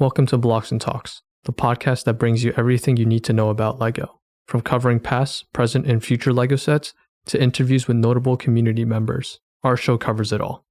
Welcome to Blocks and Talks, the podcast that brings you everything you need to know about LEGO, from covering past, present, and future LEGO sets to interviews with notable community members. Our show covers it all.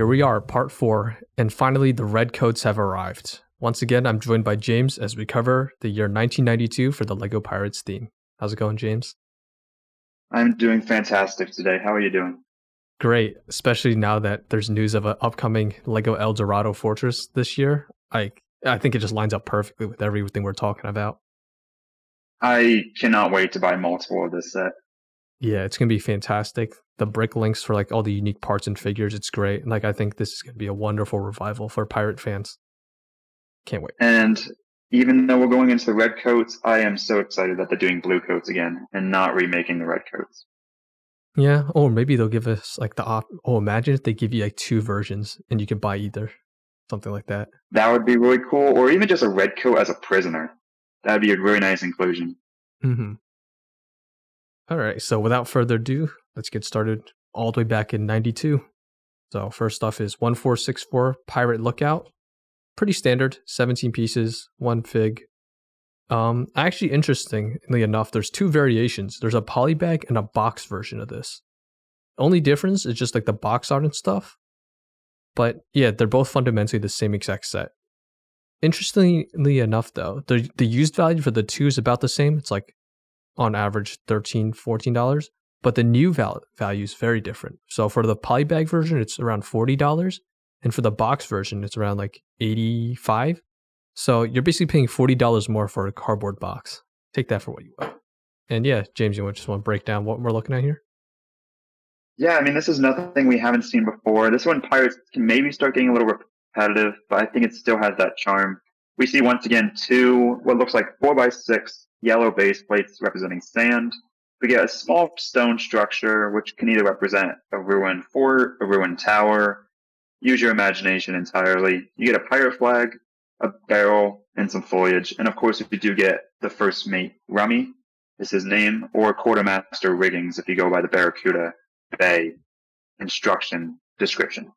Here we are, part four, and finally the red coats have arrived. Once again, I'm joined by James as we cover the year 1992 for the LEGO Pirates theme. How's it going, James? I'm doing fantastic today. How are you doing? Great, especially now that there's news of an upcoming LEGO Eldorado Fortress this year. I I think it just lines up perfectly with everything we're talking about. I cannot wait to buy multiple of this set. Yeah, it's gonna be fantastic. The brick links for like all the unique parts and figures, it's great. And like I think this is gonna be a wonderful revival for pirate fans. Can't wait. And even though we're going into the red coats, I am so excited that they're doing blue coats again and not remaking the red coats. Yeah, or maybe they'll give us like the op. Oh, imagine if they give you like two versions and you can buy either, something like that. That would be really cool. Or even just a red coat as a prisoner. That would be a really nice inclusion. Mm-hmm. All right, so without further ado, let's get started all the way back in 92. So, first off is 1464 Pirate Lookout. Pretty standard, 17 pieces, one fig. Um, actually, interestingly enough, there's two variations. There's a polybag and a box version of this. Only difference is just like the box art and stuff. But yeah, they're both fundamentally the same exact set. Interestingly enough, though, the the used value for the two is about the same. It's like on average $13, $14, but the new val- value is very different. So for the polybag version, it's around $40, and for the box version, it's around like 85 So you're basically paying $40 more for a cardboard box. Take that for what you will. And yeah, James, you want just want to break down what we're looking at here? Yeah, I mean, this is nothing we haven't seen before. This one, Pirates can maybe start getting a little repetitive, but I think it still has that charm. We see once again two, what looks like four by six yellow base plates representing sand. We get a small stone structure, which can either represent a ruined fort, a ruined tower. Use your imagination entirely. You get a pirate flag, a barrel, and some foliage. And of course, if you do get the first mate, Rummy is his name, or quartermaster riggings if you go by the Barracuda Bay instruction description.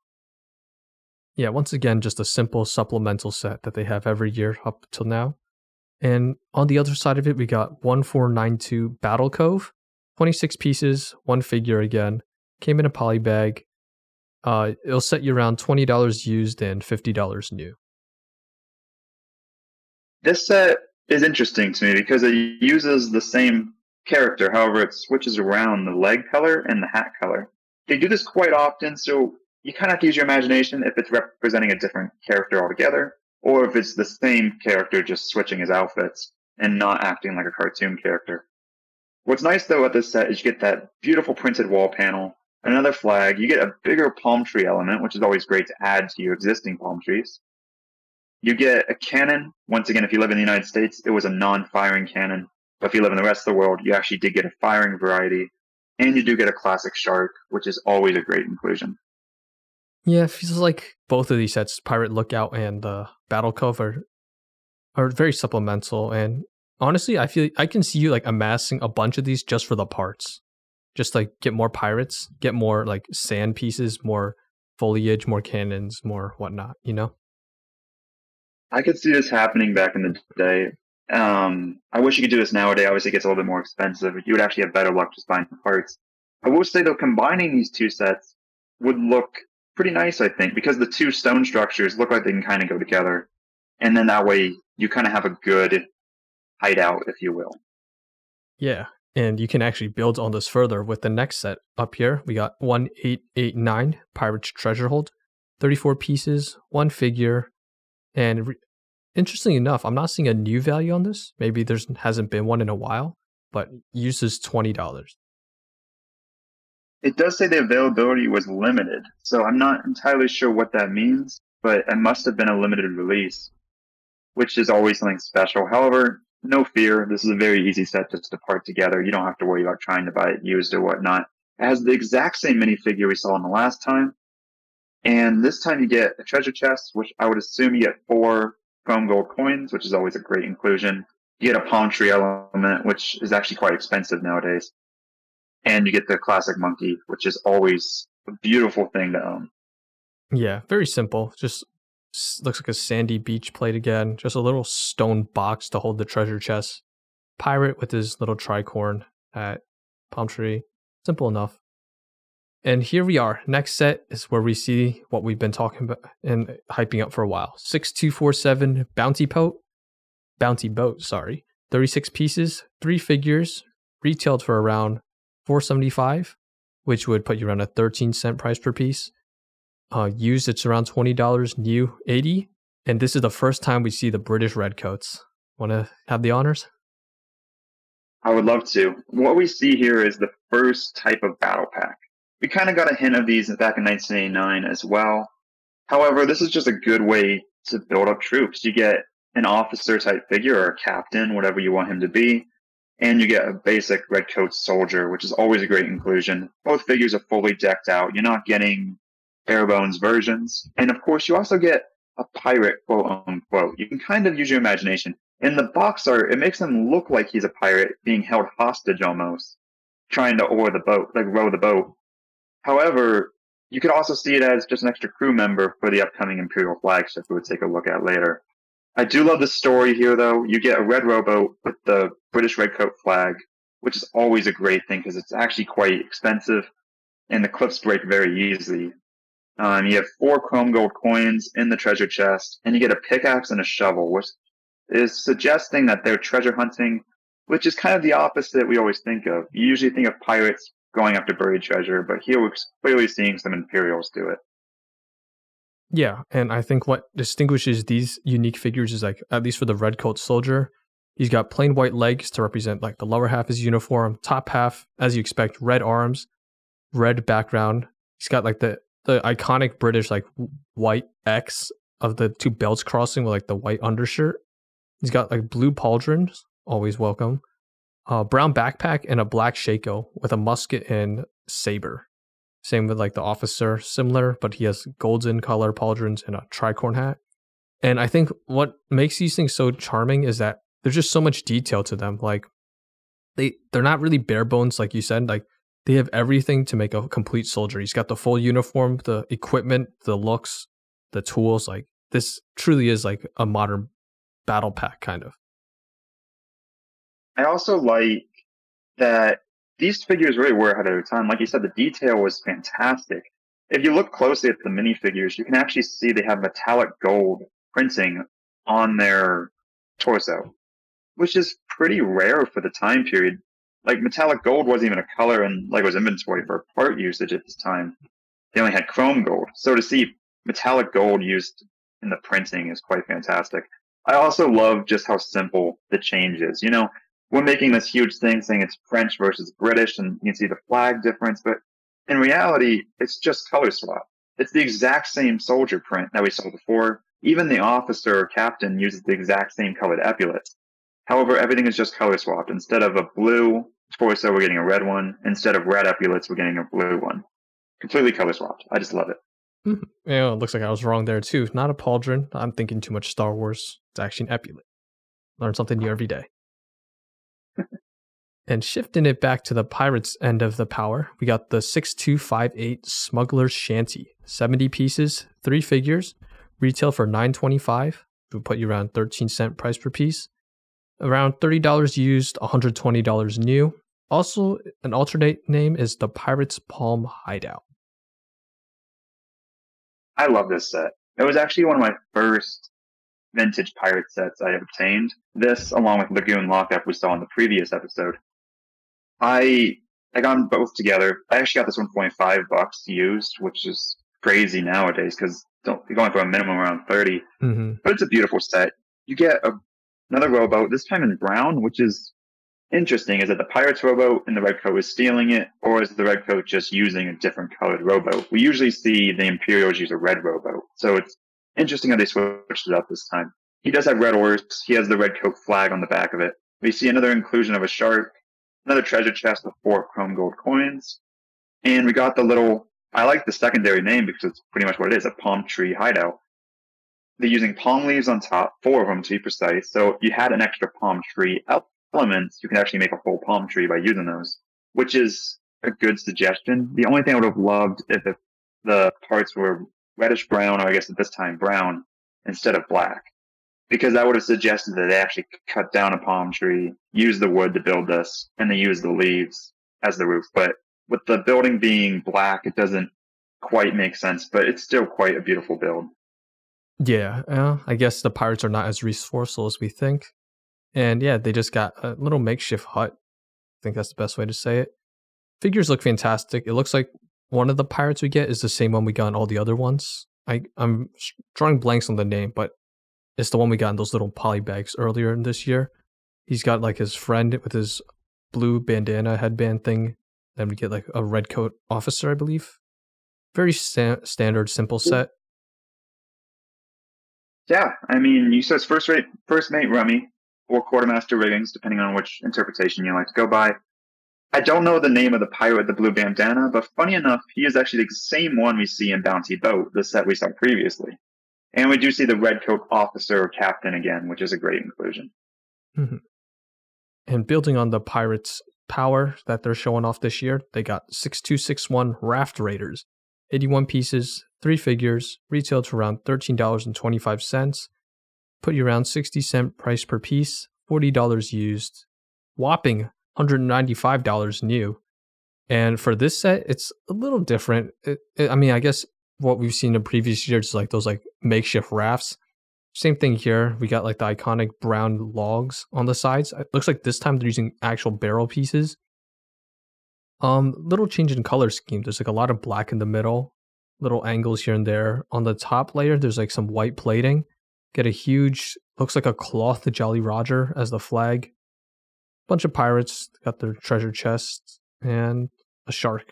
Yeah, once again, just a simple supplemental set that they have every year up till now. And on the other side of it, we got 1492 Battle Cove, 26 pieces, one figure again. Came in a poly bag. Uh, it'll set you around $20 used and $50 new. This set is interesting to me because it uses the same character. However, it switches around the leg color and the hat color. They do this quite often, so you kind of have to use your imagination if it's representing a different character altogether or if it's the same character just switching his outfits and not acting like a cartoon character. What's nice though at this set is you get that beautiful printed wall panel, another flag, you get a bigger palm tree element, which is always great to add to your existing palm trees. You get a cannon. Once again, if you live in the United States, it was a non-firing cannon. But if you live in the rest of the world, you actually did get a firing variety. And you do get a classic shark, which is always a great inclusion. Yeah, it feels like both of these sets, Pirate Lookout and uh, Battle Cove, are, are very supplemental. And honestly, I feel I can see you like amassing a bunch of these just for the parts. Just like get more pirates, get more like sand pieces, more foliage, more cannons, more whatnot, you know? I could see this happening back in the day. Um, I wish you could do this nowadays. Obviously, it gets a little bit more expensive. You would actually have better luck just buying parts. I will say though, combining these two sets would look pretty nice, I think, because the two stone structures look like they can kind of go together. And then that way you kind of have a good hideout, if you will. Yeah. And you can actually build on this further with the next set up here. We got 1889 Pirates Treasure Hold, 34 pieces, one figure. And re- interestingly enough, I'm not seeing a new value on this. Maybe there hasn't been one in a while, but uses $20 it does say the availability was limited, so I'm not entirely sure what that means, but it must have been a limited release, which is always something special. However, no fear, this is a very easy set just to part together. You don't have to worry about trying to buy it used or whatnot. It has the exact same minifigure we saw in the last time, And this time you get a treasure chest, which I would assume you get four foam gold coins, which is always a great inclusion. You get a palm tree element, which is actually quite expensive nowadays. And you get the classic monkey, which is always a beautiful thing to own. Yeah, very simple. Just looks like a sandy beach plate again. Just a little stone box to hold the treasure chest. Pirate with his little tricorn at palm tree. Simple enough. And here we are. Next set is where we see what we've been talking about and hyping up for a while. 6247 Bounty Boat. Bounty Boat, sorry. 36 pieces, three figures, retailed for around 475, which would put you around a 13 cent price per piece. Uh, used, it's around $20, new 80. And this is the first time we see the British Redcoats. Want to have the honors? I would love to. What we see here is the first type of battle pack. We kind of got a hint of these back in 1989 as well. However, this is just a good way to build up troops. You get an officer type figure or a captain, whatever you want him to be, and you get a basic redcoat soldier, which is always a great inclusion. Both figures are fully decked out. You're not getting bare bones versions. And of course, you also get a pirate, quote unquote. You can kind of use your imagination. In the box art, it makes him look like he's a pirate being held hostage almost, trying to oar the boat, like row the boat. However, you could also see it as just an extra crew member for the upcoming Imperial flagship we would take a look at later. I do love the story here, though. You get a red rowboat with the British Redcoat flag, which is always a great thing because it's actually quite expensive and the clips break very easily. Um, you have four chrome gold coins in the treasure chest, and you get a pickaxe and a shovel, which is suggesting that they're treasure hunting, which is kind of the opposite we always think of. You usually think of pirates going after buried treasure, but here we're clearly seeing some Imperials do it. Yeah, and I think what distinguishes these unique figures is like, at least for the red coat soldier, he's got plain white legs to represent like the lower half of his uniform, top half, as you expect, red arms, red background. He's got like the the iconic British like white X of the two belts crossing with like the white undershirt. He's got like blue pauldrons, always welcome a brown backpack and a black shako with a musket and saber. Same with like the officer, similar, but he has golden color pauldrons and a tricorn hat. And I think what makes these things so charming is that there's just so much detail to them. Like they they're not really bare bones, like you said. Like they have everything to make a complete soldier. He's got the full uniform, the equipment, the looks, the tools. Like this truly is like a modern battle pack kind of. I also like that these figures really were ahead of their time. Like you said, the detail was fantastic. If you look closely at the minifigures, you can actually see they have metallic gold printing on their torso, which is pretty rare for the time period. Like metallic gold wasn't even a color in Lego's inventory for part usage at this time. They only had chrome gold. So to see metallic gold used in the printing is quite fantastic. I also love just how simple the change is. You know, we're making this huge thing saying it's French versus British and you can see the flag difference, but in reality, it's just color swap. It's the exact same soldier print that we saw before. Even the officer or captain uses the exact same colored epaulets. However, everything is just color swapped. Instead of a blue torso, we're getting a red one. Instead of red epaulets, we're getting a blue one. Completely color swapped. I just love it. Yeah, it looks like I was wrong there too. Not a pauldron. I'm thinking too much Star Wars. It's actually an epaulet. Learn something new every day. And shifting it back to the pirates end of the power, we got the 6258 Smuggler's Shanty. 70 pieces, three figures, retail for 925 Would put you around 13 cent price per piece. Around $30 used, $120 new. Also, an alternate name is the Pirates Palm Hideout. I love this set. It was actually one of my first vintage pirate sets I obtained. This, along with Lagoon Lockup, we saw in the previous episode. I I got them both together. I actually got this one point five bucks used, which is crazy nowadays because you're going for a minimum around 30. Mm-hmm. But it's a beautiful set. You get a, another rowboat, this time in brown, which is interesting. Is that the pirate's rowboat and the red coat is stealing it, or is the red coat just using a different colored rowboat? We usually see the Imperials use a red rowboat. So it's interesting how they switched it up this time. He does have red oars. He has the red coat flag on the back of it. We see another inclusion of a shark another treasure chest with four chrome gold coins. And we got the little I like the secondary name because it's pretty much what it is a palm tree hideout. They're using palm leaves on top, four of them to be precise. So you had an extra palm tree elements, you can actually make a full palm tree by using those, which is a good suggestion. The only thing I would have loved if the, the parts were reddish brown, or I guess at this time brown, instead of black. Because that would have suggested that they actually cut down a palm tree, use the wood to build this, and they use the leaves as the roof. But with the building being black, it doesn't quite make sense, but it's still quite a beautiful build. Yeah, I guess the pirates are not as resourceful as we think. And yeah, they just got a little makeshift hut. I think that's the best way to say it. Figures look fantastic. It looks like one of the pirates we get is the same one we got in all the other ones. I, I'm drawing blanks on the name, but it's the one we got in those little poly bags earlier in this year. He's got like his friend with his blue bandana headband thing. Then we get like a red coat officer, I believe. Very sta- standard, simple set. Yeah, I mean, you says first rate, first mate rummy or quartermaster riggings, depending on which interpretation you like to go by. I don't know the name of the pirate with the blue bandana, but funny enough, he is actually the same one we see in Bounty Boat, the set we saw previously. And we do see the red coat officer or captain again, which is a great inclusion. Mm-hmm. And building on the pirates' power that they're showing off this year, they got 6261 Raft Raiders, 81 pieces, three figures, retailed for around $13.25. Put you around 60 cent price per piece, $40 used, whopping $195 new. And for this set, it's a little different. It, it, I mean, I guess what we've seen in previous years, is like those like makeshift rafts. Same thing here. We got like the iconic brown logs on the sides. It looks like this time they're using actual barrel pieces. Um, little change in color scheme. There's like a lot of black in the middle, little angles here and there. On the top layer, there's like some white plating. Get a huge, looks like a cloth Jolly Roger as the flag. Bunch of pirates got their treasure chests and a shark.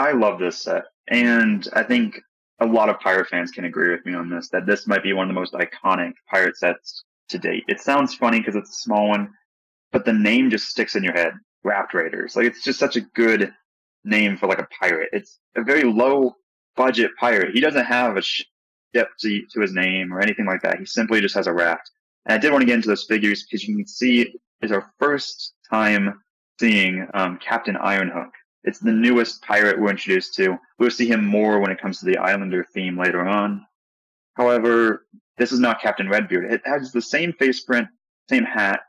I love this set, and I think a lot of pirate fans can agree with me on this. That this might be one of the most iconic pirate sets to date. It sounds funny because it's a small one, but the name just sticks in your head. Raft Raiders. Like it's just such a good name for like a pirate. It's a very low budget pirate. He doesn't have a ship to, to his name or anything like that. He simply just has a raft. And I did want to get into those figures because you can see it's our first time seeing um, Captain Ironhook. It's the newest pirate we're introduced to. We'll see him more when it comes to the Islander theme later on. However, this is not Captain Redbeard. It has the same face print, same hat,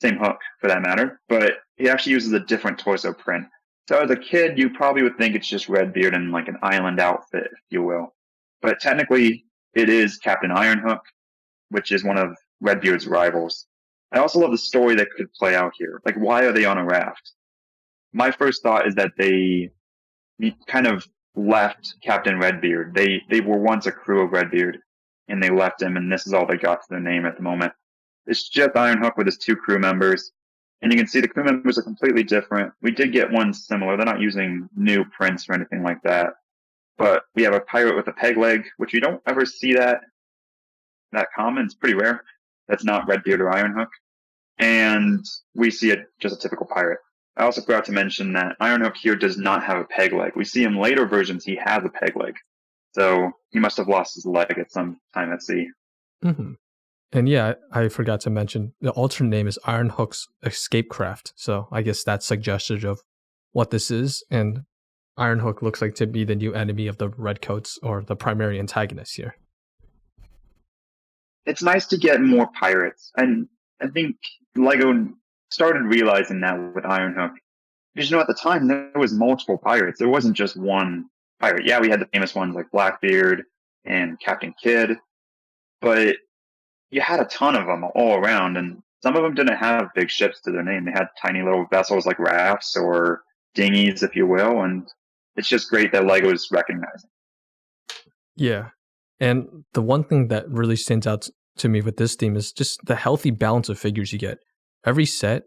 same hook for that matter, but he actually uses a different torso print. So as a kid, you probably would think it's just Redbeard in like an island outfit, if you will. But technically, it is Captain Ironhook, which is one of Redbeard's rivals. I also love the story that could play out here. Like, why are they on a raft? My first thought is that they kind of left Captain Redbeard. They they were once a crew of Redbeard, and they left him, and this is all they got to their name at the moment. It's just Ironhook with his two crew members, and you can see the crew members are completely different. We did get one similar. They're not using new prints or anything like that, but we have a pirate with a peg leg, which you don't ever see that that common. It's pretty rare that's not Redbeard or Ironhook. And we see it just a typical pirate. I also forgot to mention that Ironhook here does not have a peg leg. We see in later versions he has a peg leg. So he must have lost his leg at some time at sea. Mm-hmm. And yeah, I forgot to mention the alternate name is Ironhook's Escape Craft. So I guess that's suggestive of what this is. And Ironhook looks like to be the new enemy of the Redcoats or the primary antagonist here it's nice to get more pirates. And I think Lego started realizing that with Ironhook. Because you know, at the time there was multiple pirates. There wasn't just one pirate. Yeah, we had the famous ones like Blackbeard and Captain Kidd, but you had a ton of them all around, and some of them didn't have big ships to their name. They had tiny little vessels like rafts or dinghies, if you will, and it's just great that Lego is recognizing. Yeah, and the one thing that really stands out to me with this theme is just the healthy balance of figures you get. Every set,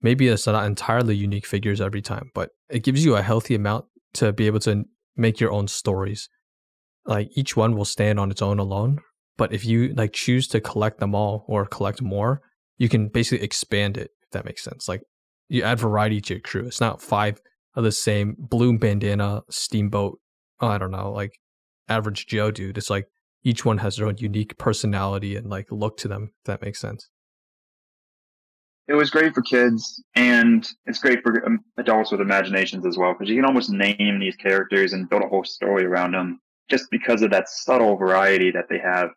maybe it's not entirely unique figures every time, but it gives you a healthy amount to be able to make your own stories. Like each one will stand on its own alone, but if you like choose to collect them all or collect more, you can basically expand it if that makes sense. Like you add variety to your crew. It's not five of the same. Blue bandana, steamboat. Oh, I don't know, like average Joe dude. It's like each one has their own unique personality and like look to them. If that makes sense. It was great for kids, and it's great for um, adults with imaginations as well, because you can almost name these characters and build a whole story around them just because of that subtle variety that they have.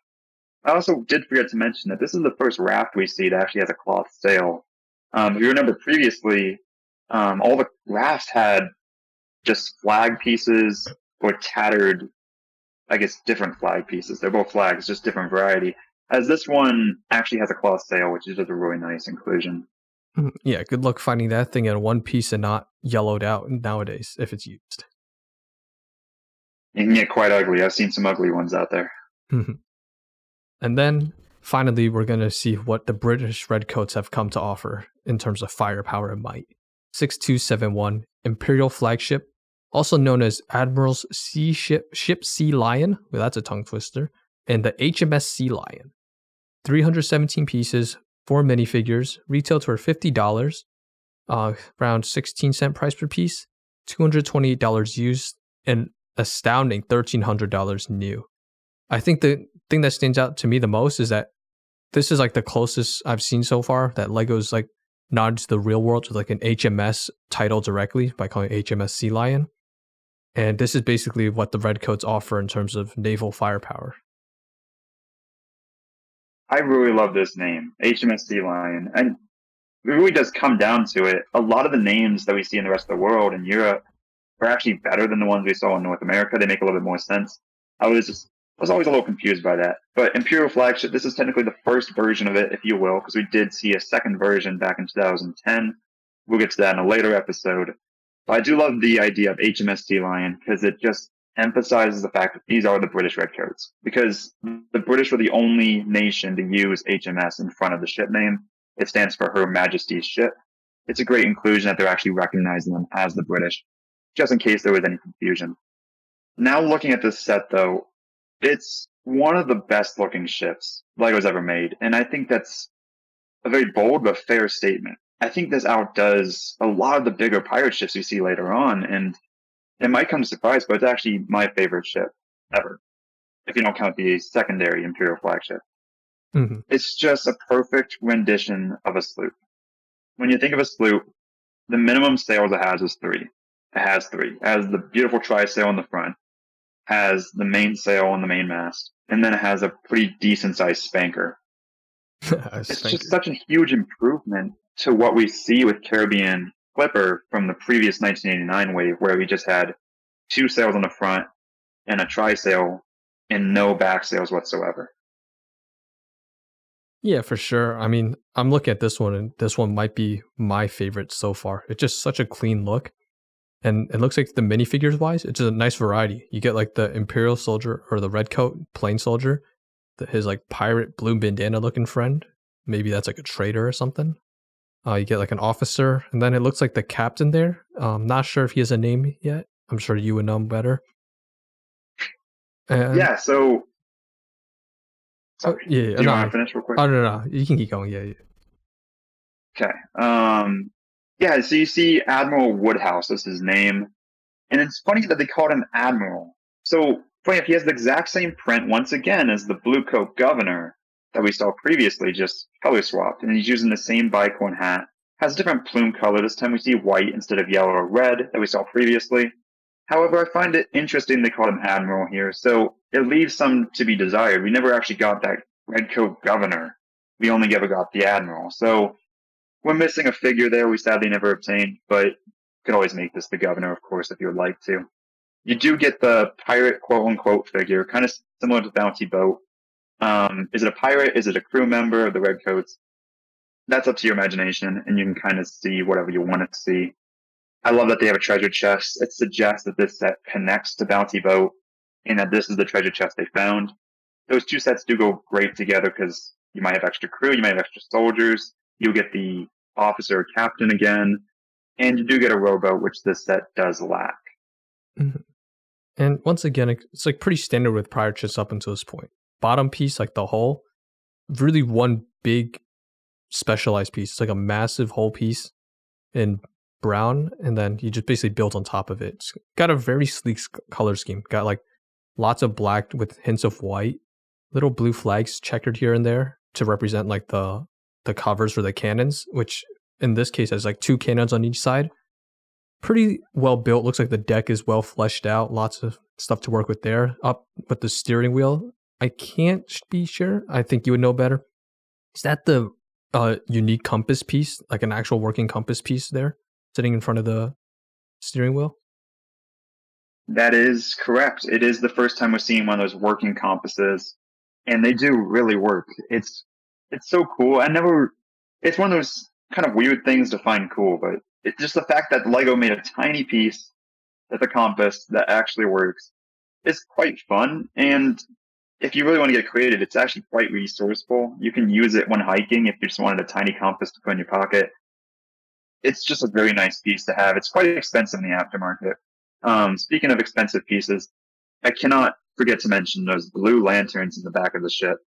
I also did forget to mention that this is the first raft we see that actually has a cloth sail. Um, if you remember previously, um, all the rafts had just flag pieces or tattered, I guess, different flag pieces. They're both flags, just different variety. As this one actually has a cloth sail, which is just a really nice inclusion. Mm, yeah, good luck finding that thing in one piece and not yellowed out nowadays if it's used. It can get quite ugly. I've seen some ugly ones out there. And then finally, we're going to see what the British Redcoats have come to offer in terms of firepower and might. 6271 Imperial flagship, also known as Admiral's Sea Ship, Ship Sea Lion. Well, that's a tongue twister. And the HMS Sea Lion. 317 pieces, four minifigures, retailed for $50, uh, around 16 cent price per piece, $228 used, and astounding $1,300 new. I think the thing that stands out to me the most is that this is like the closest I've seen so far that Lego's like nods to the real world with like an HMS title directly by calling HMS Sea Lion. And this is basically what the Redcoats offer in terms of naval firepower. I really love this name, HMS Sea Lion. And it really does come down to it. A lot of the names that we see in the rest of the world in Europe are actually better than the ones we saw in North America. They make a little bit more sense. I was just I was always a little confused by that. But Imperial Flagship, this is technically the first version of it, if you will, because we did see a second version back in 2010. We'll get to that in a later episode. But I do love the idea of HMS Sea Lion because it just emphasizes the fact that these are the British Redcoats. Because the British were the only nation to use HMS in front of the ship name. It stands for Her Majesty's Ship. It's a great inclusion that they're actually recognizing them as the British, just in case there was any confusion. Now looking at this set though, it's one of the best looking ships Lego's ever made. And I think that's a very bold but fair statement. I think this outdoes a lot of the bigger pirate ships we see later on. And it might come to surprise, but it's actually my favorite ship ever. If you don't count the secondary Imperial flagship. Mm-hmm. It's just a perfect rendition of a sloop. When you think of a sloop, the minimum sails it has is three. It has three. It has the beautiful trysail in the front has the mainsail on the mainmast, and then it has a pretty decent sized spanker. it's just such a huge improvement to what we see with Caribbean Clipper from the previous 1989 wave, where we just had two sails on the front and a trysail and no back sails whatsoever. Yeah, for sure. I mean, I'm looking at this one, and this one might be my favorite so far. It's just such a clean look. And it looks like the minifigures wise, it's a nice variety. You get like the Imperial soldier or the red coat plain soldier, the, his like pirate blue bandana looking friend. Maybe that's like a trader or something. Uh, you get like an officer, and then it looks like the captain there. Um, not sure if he has a name yet. I'm sure you would know better. And, yeah. So. Oh, yeah. yeah Do you no, want to finish real quick? Oh no, no, you can keep going. Yeah, yeah. Okay. Um, yeah, so you see Admiral Woodhouse is his name. And it's funny that they called him Admiral. So funny if he has the exact same print once again as the blue coat governor that we saw previously, just color swapped. And he's using the same bicorn hat. Has a different plume color. This time we see white instead of yellow or red that we saw previously. However, I find it interesting they called him Admiral here. So it leaves some to be desired. We never actually got that red coat governor. We only ever got the Admiral. So we're missing a figure there we sadly never obtained, but you could always make this the governor, of course, if you would like to. You do get the pirate quote unquote figure, kind of similar to Bounty Boat. Um, is it a pirate? Is it a crew member of the Redcoats? That's up to your imagination, and you can kind of see whatever you want to see. I love that they have a treasure chest. It suggests that this set connects to Bounty Boat, and that this is the treasure chest they found. Those two sets do go great together because you might have extra crew, you might have extra soldiers, you get the officer or captain again, and you do get a rowboat, which this set does lack. Mm-hmm. And once again, it's like pretty standard with prior chits up until this point. Bottom piece, like the hull, really one big specialized piece. It's like a massive whole piece, in brown, and then you just basically build on top of it. It's got a very sleek color scheme. Got like lots of black with hints of white, little blue flags checkered here and there to represent like the the covers for the cannons, which in this case has like two cannons on each side. Pretty well built. Looks like the deck is well fleshed out. Lots of stuff to work with there. Up with the steering wheel, I can't be sure. I think you would know better. Is that the uh, unique compass piece, like an actual working compass piece there, sitting in front of the steering wheel? That is correct. It is the first time we're seeing one of those working compasses, and they do really work. It's it's so cool. I never. It's one of those kind of weird things to find cool, but it's just the fact that Lego made a tiny piece that's a compass that actually works is quite fun. And if you really want to get creative, it's actually quite resourceful. You can use it when hiking if you just wanted a tiny compass to put in your pocket. It's just a very nice piece to have. It's quite expensive in the aftermarket. Um, speaking of expensive pieces, I cannot forget to mention those blue lanterns in the back of the ship.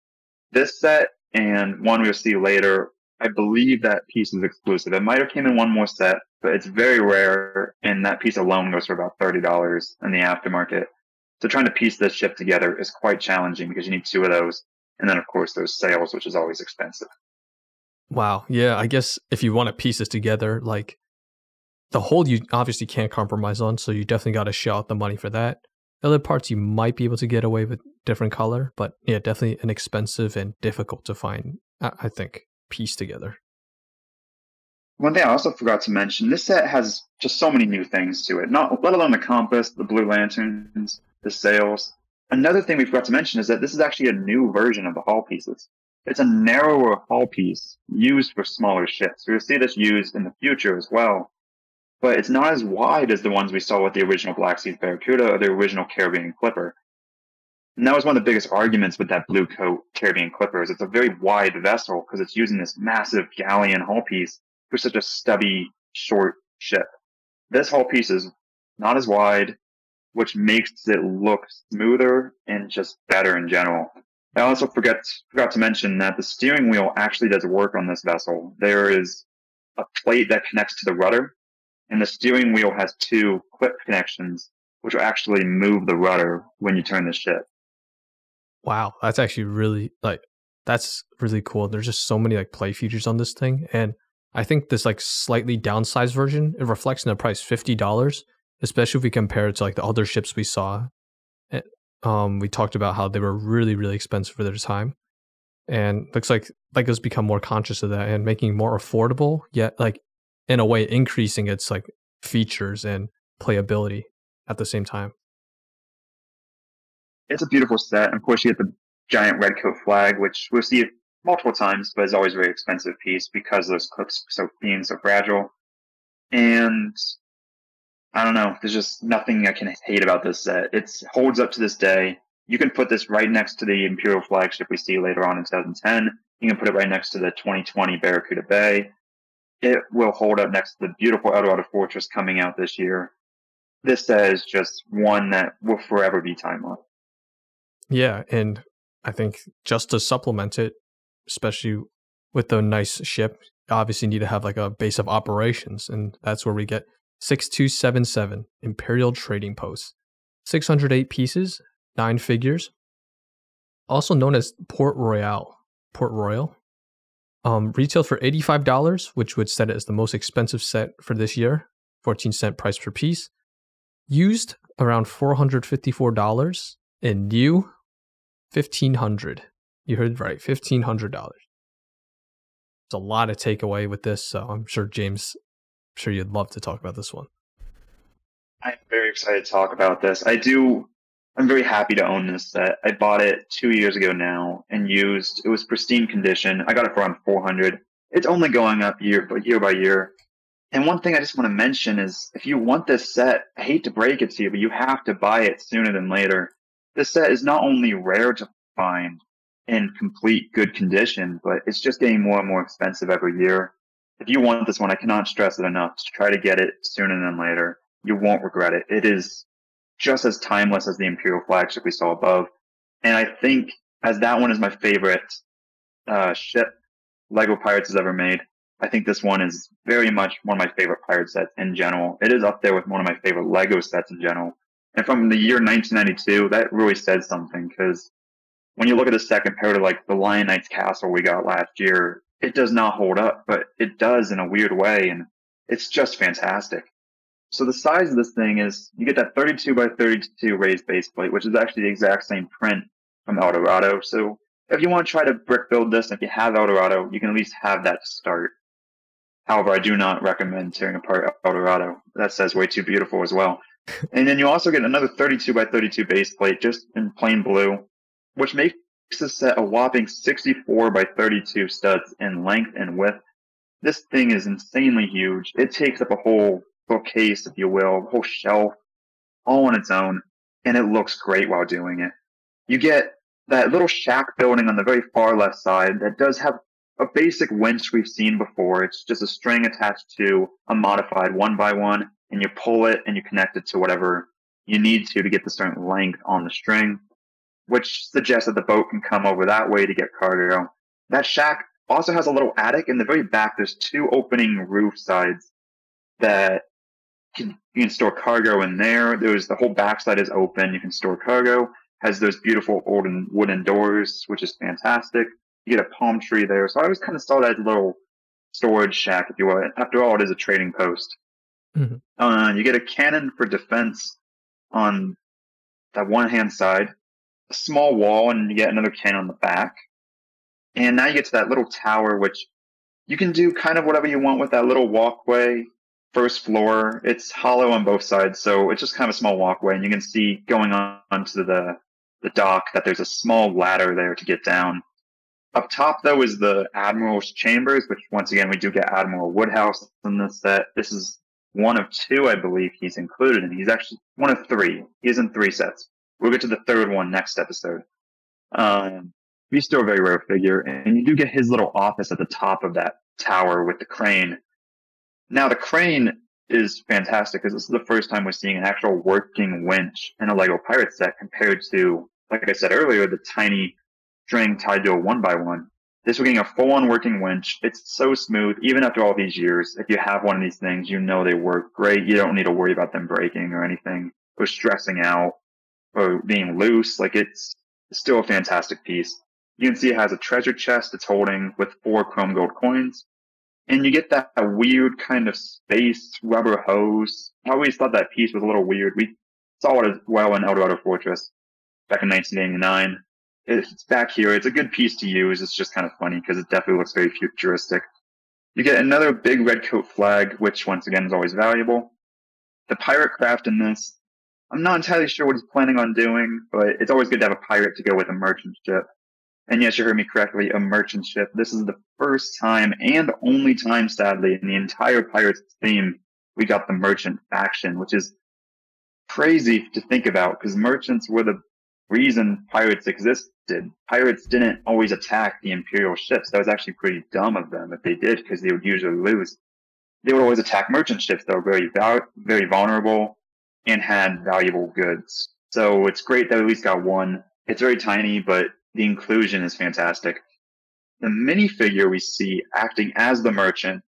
This set and one we'll see later, I believe that piece is exclusive. It might have came in one more set, but it's very rare, and that piece alone goes for about thirty dollars in the aftermarket. So trying to piece this ship together is quite challenging because you need two of those, and then of course those sails, which is always expensive. Wow. Yeah, I guess if you want to piece this together, like the whole you obviously can't compromise on, so you definitely got to shell out the money for that. Other parts you might be able to get away with different color, but yeah, definitely an expensive and difficult to find. I think piece together. One thing I also forgot to mention: this set has just so many new things to it. Not let alone the compass, the blue lanterns, the sails. Another thing we forgot to mention is that this is actually a new version of the hull pieces. It's a narrower hull piece used for smaller ships. We'll see this used in the future as well but it's not as wide as the ones we saw with the original Black Seas Barracuda or the original Caribbean Clipper. And that was one of the biggest arguments with that blue coat Caribbean Clipper is it's a very wide vessel because it's using this massive galleon hull piece for such a stubby, short ship. This hull piece is not as wide, which makes it look smoother and just better in general. I also forget forgot to mention that the steering wheel actually does work on this vessel. There is a plate that connects to the rudder and the steering wheel has two clip connections, which will actually move the rudder when you turn the ship. Wow, that's actually really like that's really cool. There's just so many like play features on this thing, and I think this like slightly downsized version it reflects in the price fifty dollars, especially if we compare it to like the other ships we saw. Um, we talked about how they were really really expensive for their time, and looks like Lego's become more conscious of that and making more affordable yet like in a way increasing its like features and playability at the same time. It's a beautiful set. Of course, you get the giant red coat flag, which we'll see multiple times, but it's always a very expensive piece because those clips so being so fragile. And I don't know. There's just nothing I can hate about this set. It holds up to this day. You can put this right next to the Imperial flagship we see later on in 2010. You can put it right next to the 2020 Barracuda Bay it will hold up next to the beautiful Eldorado Fortress coming out this year. This is just one that will forever be timeless. Yeah, and I think just to supplement it, especially with the nice ship, obviously need to have like a base of operations, and that's where we get 6277 Imperial Trading Post. 608 pieces, nine figures, also known as Port Royal. Port Royal um, retailed for $85, which would set it as the most expensive set for this year, 14 cent price per piece. Used around $454 and new 1500 You heard right, $1,500. There's a lot of take away with this, so I'm sure James, sure you'd love to talk about this one. I'm very excited to talk about this. I do I'm very happy to own this set. I bought it two years ago now and used. It was pristine condition. I got it for around 400. It's only going up year year by year. And one thing I just want to mention is if you want this set, I hate to break it to you, but you have to buy it sooner than later. This set is not only rare to find in complete good condition, but it's just getting more and more expensive every year. If you want this one, I cannot stress it enough to try to get it sooner than later. You won't regret it. It is just as timeless as the Imperial flagship we saw above. And I think as that one is my favorite uh, ship Lego Pirates has ever made, I think this one is very much one of my favorite pirate sets in general. It is up there with one of my favorite Lego sets in general. And from the year 1992, that really says something because when you look at the set compared to like the Lion Knights Castle we got last year, it does not hold up, but it does in a weird way. And it's just fantastic. So the size of this thing is you get that 32 by 32 raised base plate, which is actually the exact same print from Eldorado. So if you want to try to brick build this, if you have Eldorado, you can at least have that to start. However, I do not recommend tearing apart Eldorado. That says way too beautiful as well. and then you also get another 32 by 32 base plate just in plain blue, which makes the set a whopping 64 by 32 studs in length and width. This thing is insanely huge. It takes up a whole bookcase, if you will, a whole shelf, all on its own, and it looks great while doing it. You get that little shack building on the very far left side that does have a basic winch we've seen before. It's just a string attached to a modified one by one, and you pull it and you connect it to whatever you need to to get the certain length on the string, which suggests that the boat can come over that way to get cargo. That shack also has a little attic in the very back. There's two opening roof sides that can, you can store cargo in there. There's the whole backside is open. You can store cargo. Has those beautiful old wooden doors, which is fantastic. You get a palm tree there. So I always kind of saw that little storage shack, if you will. After all, it is a trading post. Mm-hmm. Uh, you get a cannon for defense on that one hand side, a small wall, and you get another cannon on the back. And now you get to that little tower, which you can do kind of whatever you want with that little walkway first floor. It's hollow on both sides, so it's just kind of a small walkway, and you can see going on onto the the dock that there's a small ladder there to get down. Up top, though, is the Admiral's chambers, which once again we do get Admiral Woodhouse in this set. This is one of two, I believe, he's included in. He's actually one of three. He's in three sets. We'll get to the third one next episode. Um, he's still a very rare figure, and you do get his little office at the top of that tower with the crane now the crane is fantastic because this is the first time we're seeing an actual working winch in a Lego Pirate set compared to, like I said earlier, the tiny string tied to a one by one. This we're getting a full on working winch. It's so smooth, even after all these years. If you have one of these things, you know they work great. You don't need to worry about them breaking or anything or stressing out or being loose. Like it's still a fantastic piece. You can see it has a treasure chest it's holding with four chrome gold coins and you get that weird kind of space rubber hose. I always thought that piece was a little weird. We saw it as well in Eldorado Fortress back in 1989. It's back here. It's a good piece to use. It's just kind of funny because it definitely looks very futuristic. You get another big red coat flag, which once again is always valuable. The pirate craft in this, I'm not entirely sure what he's planning on doing, but it's always good to have a pirate to go with a merchant ship. And yes, you heard me correctly, a merchant ship. This is the first time and only time, sadly, in the entire Pirates theme, we got the merchant faction, which is crazy to think about because merchants were the reason pirates existed. Pirates didn't always attack the Imperial ships. That was actually pretty dumb of them if they did because they would usually lose. They would always attack merchant ships that were very, very vulnerable and had valuable goods. So it's great that we at least got one. It's very tiny, but the inclusion is fantastic. The minifigure we see acting as the merchant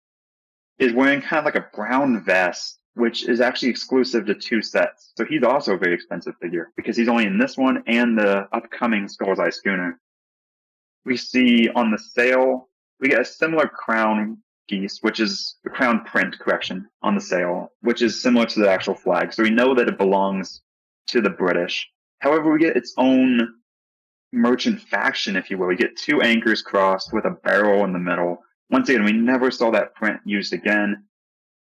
is wearing kind of like a brown vest, which is actually exclusive to two sets. So he's also a very expensive figure because he's only in this one and the upcoming Skull's Eye Schooner. We see on the sail, we get a similar crown piece, which is the crown print correction on the sail, which is similar to the actual flag. So we know that it belongs to the British. However, we get its own merchant faction, if you will. You get two anchors crossed with a barrel in the middle. Once again, we never saw that print used again.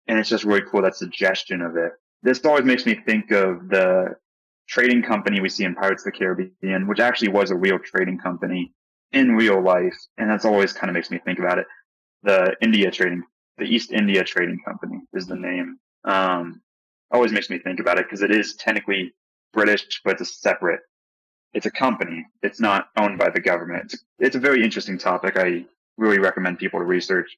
And it's just really cool, that suggestion of it. This always makes me think of the trading company we see in Pirates of the Caribbean, which actually was a real trading company in real life. And that's always kind of makes me think about it. The India trading, the East India Trading Company is the name. Um, always makes me think about it because it is technically British, but it's a separate it's a company. It's not owned by the government. It's, it's a very interesting topic. I really recommend people to research.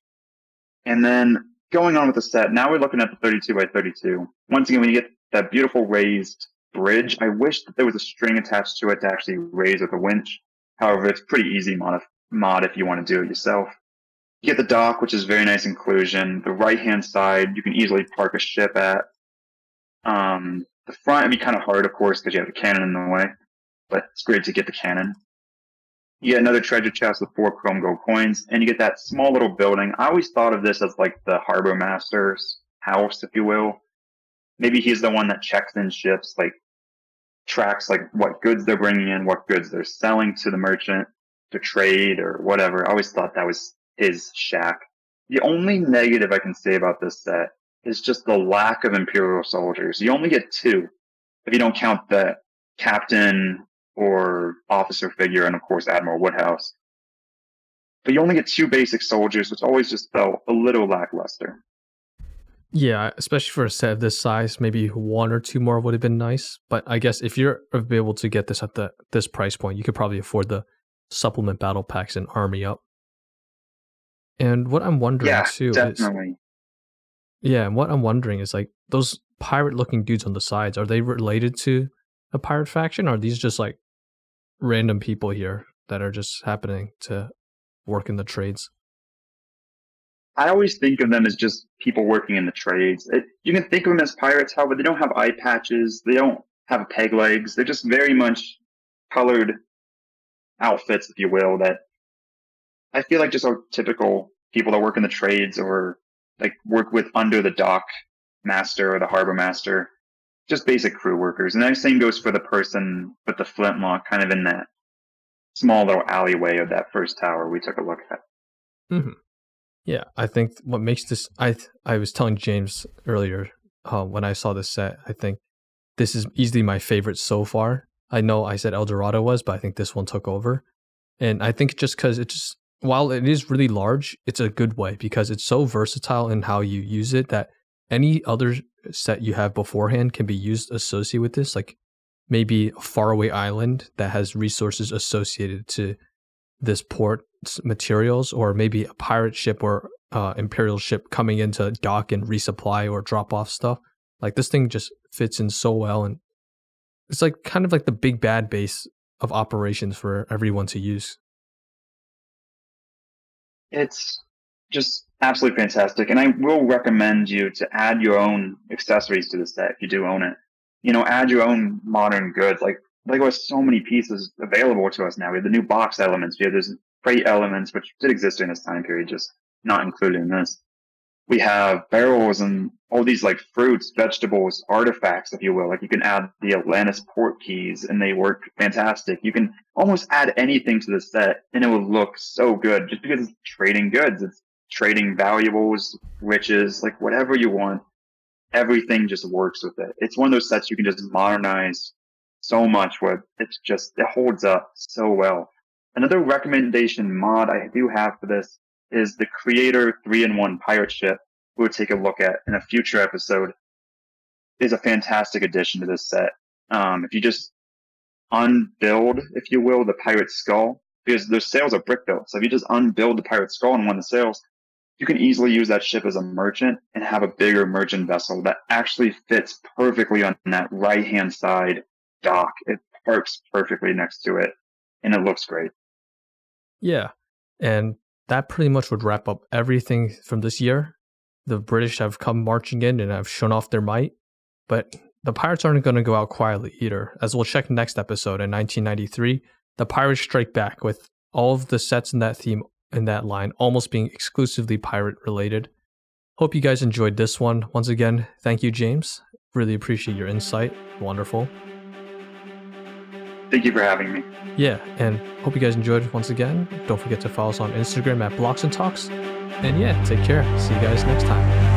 And then going on with the set, now we're looking at the 32 by 32. Once again, when you get that beautiful raised bridge, I wish that there was a string attached to it to actually raise with a winch. However, it's pretty easy mod, mod if you want to do it yourself. You get the dock, which is very nice inclusion. The right hand side, you can easily park a ship at. Um, the front would be kind of hard, of course, because you have the cannon in the way, but it's great to get the cannon. You get another treasure chest with four chrome gold coins, and you get that small little building. I always thought of this as like the harbor master's house, if you will. Maybe he's the one that checks in ships, like tracks like what goods they're bringing in, what goods they're selling to the merchant to trade or whatever. I always thought that was his shack. The only negative I can say about this set is just the lack of Imperial soldiers. You only get two if you don't count the captain or officer figure and of course Admiral Woodhouse. But you only get two basic soldiers, which always just felt a little lackluster. Yeah, especially for a set of this size, maybe one or two more would have been nice. But I guess if you're able to get this at the this price point, you could probably afford the supplement battle packs and army up. And what I'm wondering Yeah, too is definitely. yeah, and what I'm wondering is like those pirate looking dudes on the sides, are they related to a pirate faction? Or are these just like random people here that are just happening to work in the trades? I always think of them as just people working in the trades. It, you can think of them as pirates, however, they don't have eye patches. They don't have peg legs. They're just very much colored outfits, if you will, that I feel like just are typical people that work in the trades or like work with under the dock master or the harbor master. Just basic crew workers. And the same goes for the person with the flintlock kind of in that small little alleyway of that first tower we took a look at. hmm Yeah, I think what makes this I I was telling James earlier uh, when I saw this set, I think this is easily my favorite so far. I know I said Eldorado was, but I think this one took over. And I think just because it just while it is really large, it's a good way because it's so versatile in how you use it that any other set you have beforehand can be used associated with this. Like maybe a faraway island that has resources associated to this port's materials, or maybe a pirate ship or uh, imperial ship coming in to dock and resupply or drop off stuff. Like this thing just fits in so well, and it's like kind of like the big bad base of operations for everyone to use. It's just absolutely fantastic. And I will recommend you to add your own accessories to the set if you do own it. You know, add your own modern goods. Like Lego has so many pieces available to us now. We have the new box elements. We have those crate elements, which did exist during this time period, just not included in this. We have barrels and all these like fruits, vegetables, artifacts, if you will. Like you can add the Atlantis port keys and they work fantastic. You can almost add anything to the set and it will look so good just because it's trading goods. It's trading valuables, riches, like whatever you want. Everything just works with it. It's one of those sets you can just modernize so much with. It's just, it holds up so well. Another recommendation mod I do have for this is the Creator 3-in-1 pirate ship we'll take a look at in a future episode is a fantastic addition to this set. Um, if you just unbuild, if you will, the pirate skull, because those sails are brick built. So if you just unbuild the pirate skull and one of the sails, you can easily use that ship as a merchant and have a bigger merchant vessel that actually fits perfectly on that right hand side dock. It parks perfectly next to it and it looks great. Yeah, and that pretty much would wrap up everything from this year. The British have come marching in and have shown off their might, but the pirates aren't going to go out quietly either. As we'll check next episode in 1993, the pirates strike back with all of the sets in that theme in that line almost being exclusively pirate related. Hope you guys enjoyed this one. Once again, thank you, James. Really appreciate your insight. Wonderful. Thank you for having me. Yeah, and hope you guys enjoyed once again. Don't forget to follow us on Instagram at Blocks and Talks. And yeah, take care. See you guys next time.